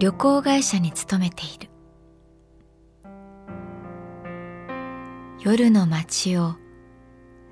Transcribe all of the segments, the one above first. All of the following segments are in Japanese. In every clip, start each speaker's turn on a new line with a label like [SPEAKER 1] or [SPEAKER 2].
[SPEAKER 1] 旅行会社に勤めている。夜の街を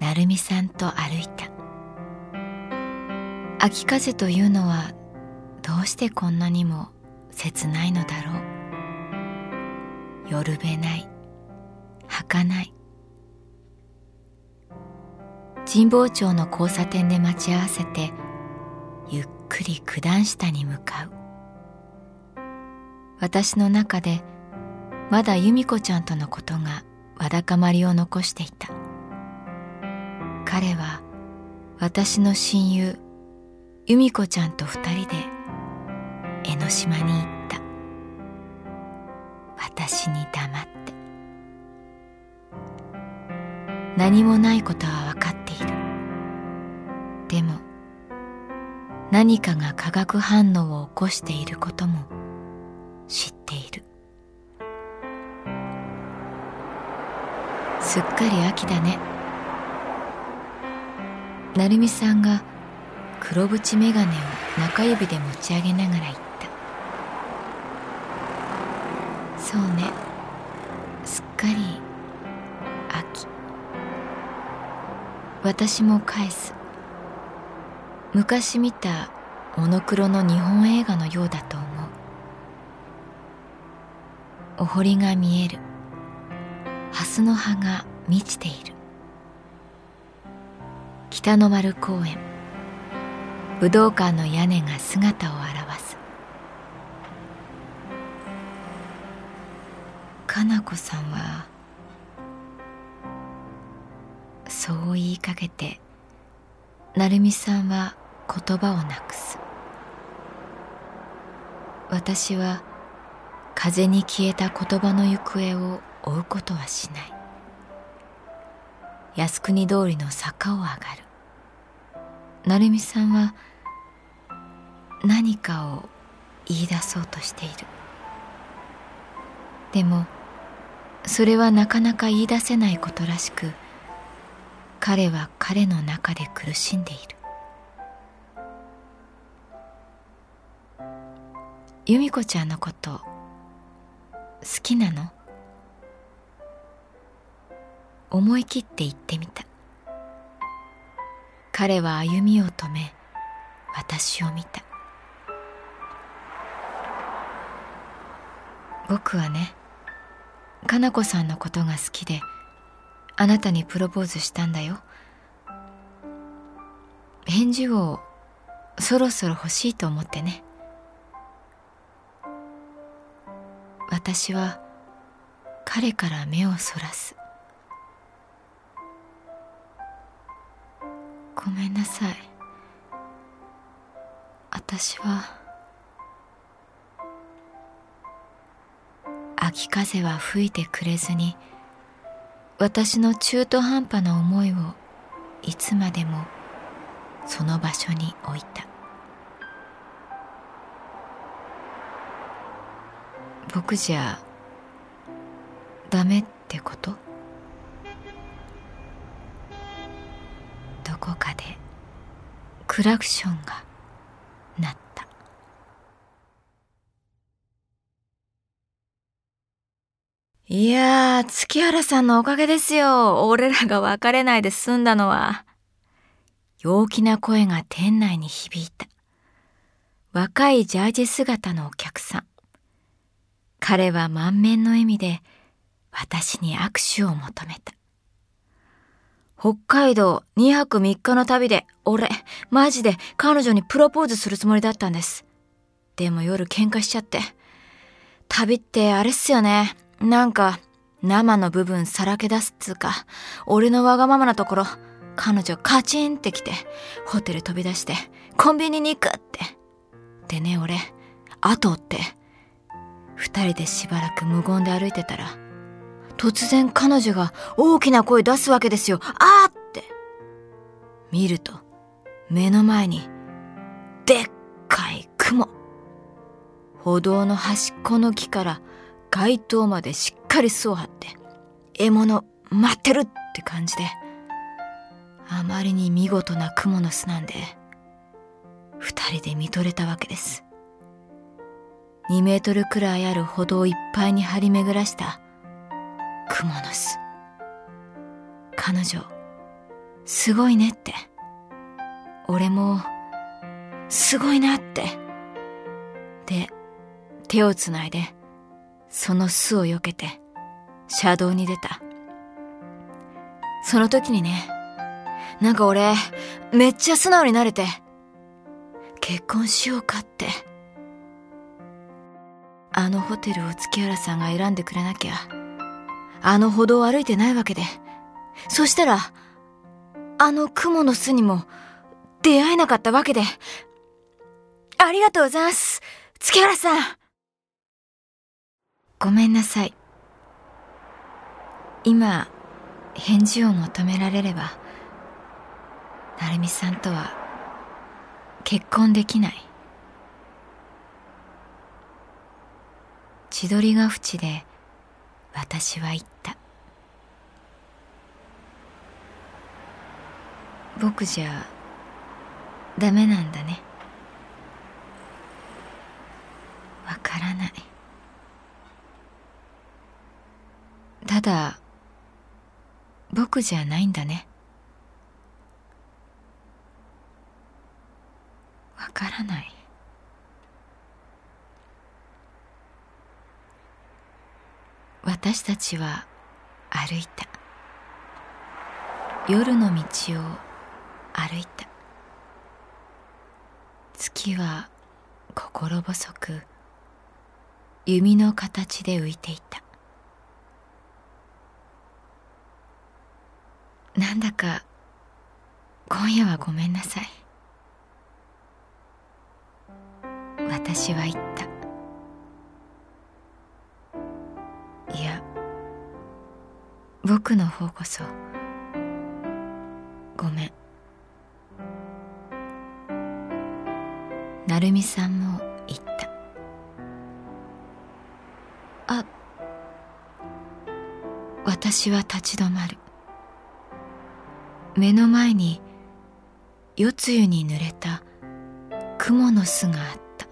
[SPEAKER 1] 成美さんと歩いた。秋風というのはどうしてこんなにも切ないのだろう。夜べない。儚い。神保町の交差点で待ち合わせてゆっくり九段下に向かう。私の中でまだ由美子ちゃんとのことがわだかまりを残していた。彼は私の親友由美子ちゃんと二人で江ノ島に行った。私に黙って。何もないことは分かっている。でも何かが化学反応を起こしていることも知っている。すっかり秋だね。成美さんが黒縁眼鏡を中指で持ち上げながら言った。そうね。すっかり秋。私も返す。昔見たモノクロの日本映画のようだと思う。お堀が見える。蓮の葉が満ちている。北の丸公園。武道館の屋根が姿を現す。かな子さんはそう言いかけて成美さんは言葉をなくす。私は風に消えた言葉の行方を追うことはしない。靖国通りの坂を上がる。成美さんは何かを言い出そうとしている。でもそれはなかなか言い出せないことらしく彼は彼の中で苦しんでいる。由美子ちゃんのこと好きなの？思い切って言ってみた。彼は歩みを止め私を見た。僕はねかな子さんのことが好きであなたにプロポーズしたんだよ。返事をそろそろ欲しいと思ってね。私は彼から目をそらす。ごめんなさい。私は秋風は吹いてくれずに私の中途半端な思いをいつまでもその場所に置いた。僕じゃダメってこと？どこかでクラクションが鳴った。いやー月原さんのおかげですよ。俺らが別れないで済んだのは。陽気な声が店内に響いた。若いジャージ姿のお客さん。彼は満面の笑みで私に握手を求めた。北海道2泊3日の旅で俺、マジで彼女にプロポーズするつもりだったんです。でも夜喧嘩しちゃって。旅ってあれっすよね。なんか生の部分さらけ出すっつうか、俺のわがままなところ、彼女カチンって来て、ホテル飛び出して、コンビニに行くって。でね、俺、後って、二人でしばらく無言で歩いてたら、突然彼女が大きな声出すわけですよ。あーって。見ると、目の前に、でっかい雲。歩道の端っこの木から街灯までしっかり巣を張って、獲物待ってるって感じで、あまりに見事な雲の巣なんで、二人で見とれたわけです。2メートルくらいある歩道いっぱいに張り巡らした蜘蛛の巣。彼女、すごいねって。俺も、すごいなって。で、手をつないで、その巣を避けて、車道に出た。その時にね、なんか俺、めっちゃ素直になれて、結婚しようかって。あのホテルを月原さんが選んでくれなきゃ、あの歩道を歩いてないわけで。そしたら、あの雲の巣にも出会えなかったわけで。ありがとうございます。月原さん。ごめんなさい。今、返事を求められれば、成美さんとは結婚できない。千鳥ヶ淵で私は言った。僕じゃダメなんだね。わからない。ただ僕じゃないんだね。わからない。私たちは歩いた。夜の道を歩いた。月は心細く弓の形で浮いていた。なんだか今夜はごめんなさい。私は言った。僕の方こそごめん。成美さんも言った。あ私は立ち止まる。目の前に夜露に濡れた雲の巣があった。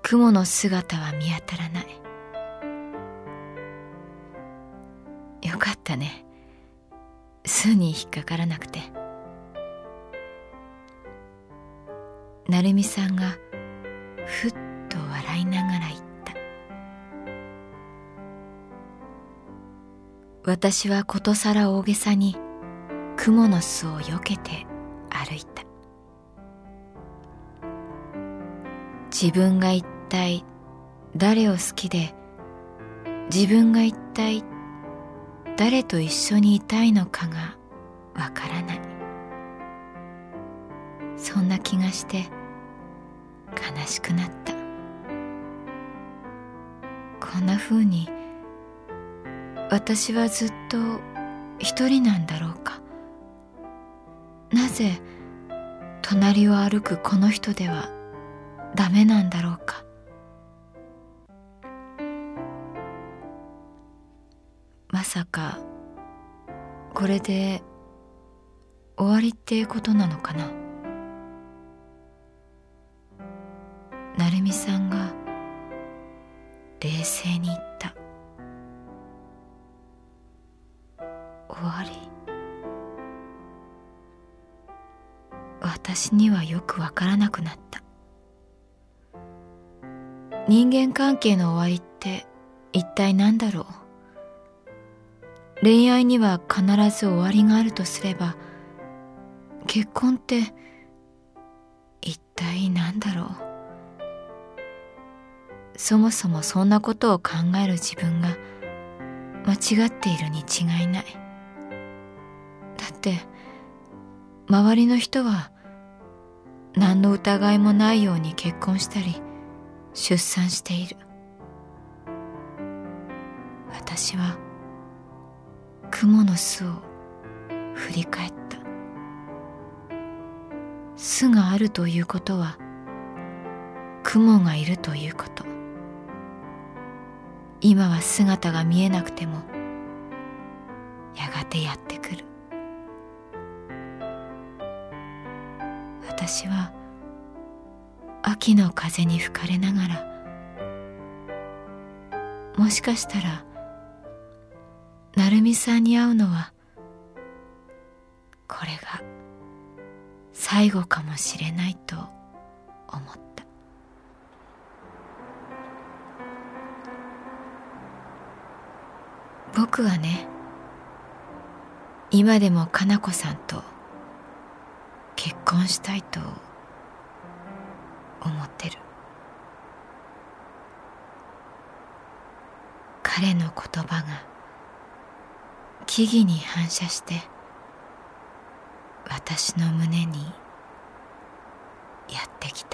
[SPEAKER 1] 雲の姿は見当たらない。よかったね。巣に引っかからなくて。成美さんがふっと笑いながら言った。私はことさら大げさに雲の巣をよけて歩いた。自分が一体誰を好きで自分が一体誰と一緒にいたいのかがわからない。そんな気がして悲しくなった。こんなふうに私はずっと一人なんだろうか。なぜ隣を歩くこの人ではダメなんだろうか。さかこれで終わりってことなのかな？成美さんが冷静に言った。終わり？私にはよくわからなくなった。人間関係の終わりって一体何だろう？恋愛には必ず終わりがあるとすれば結婚って一体何だろう？そもそもそんなことを考える自分が間違っているに違いない。だって周りの人は何の疑いもないように結婚したり出産している。私は蜘蛛の巣を振り返った。巣があるということは雲がいるということ。今は姿が見えなくてもやがてやってくる。私は秋の風に吹かれながらもしかしたら成美さんに会うのはこれが最後かもしれないと思った。僕はね今でもかな子さんと結婚したいと思ってる。彼の言葉が木々に反射して私の胸にやってきた。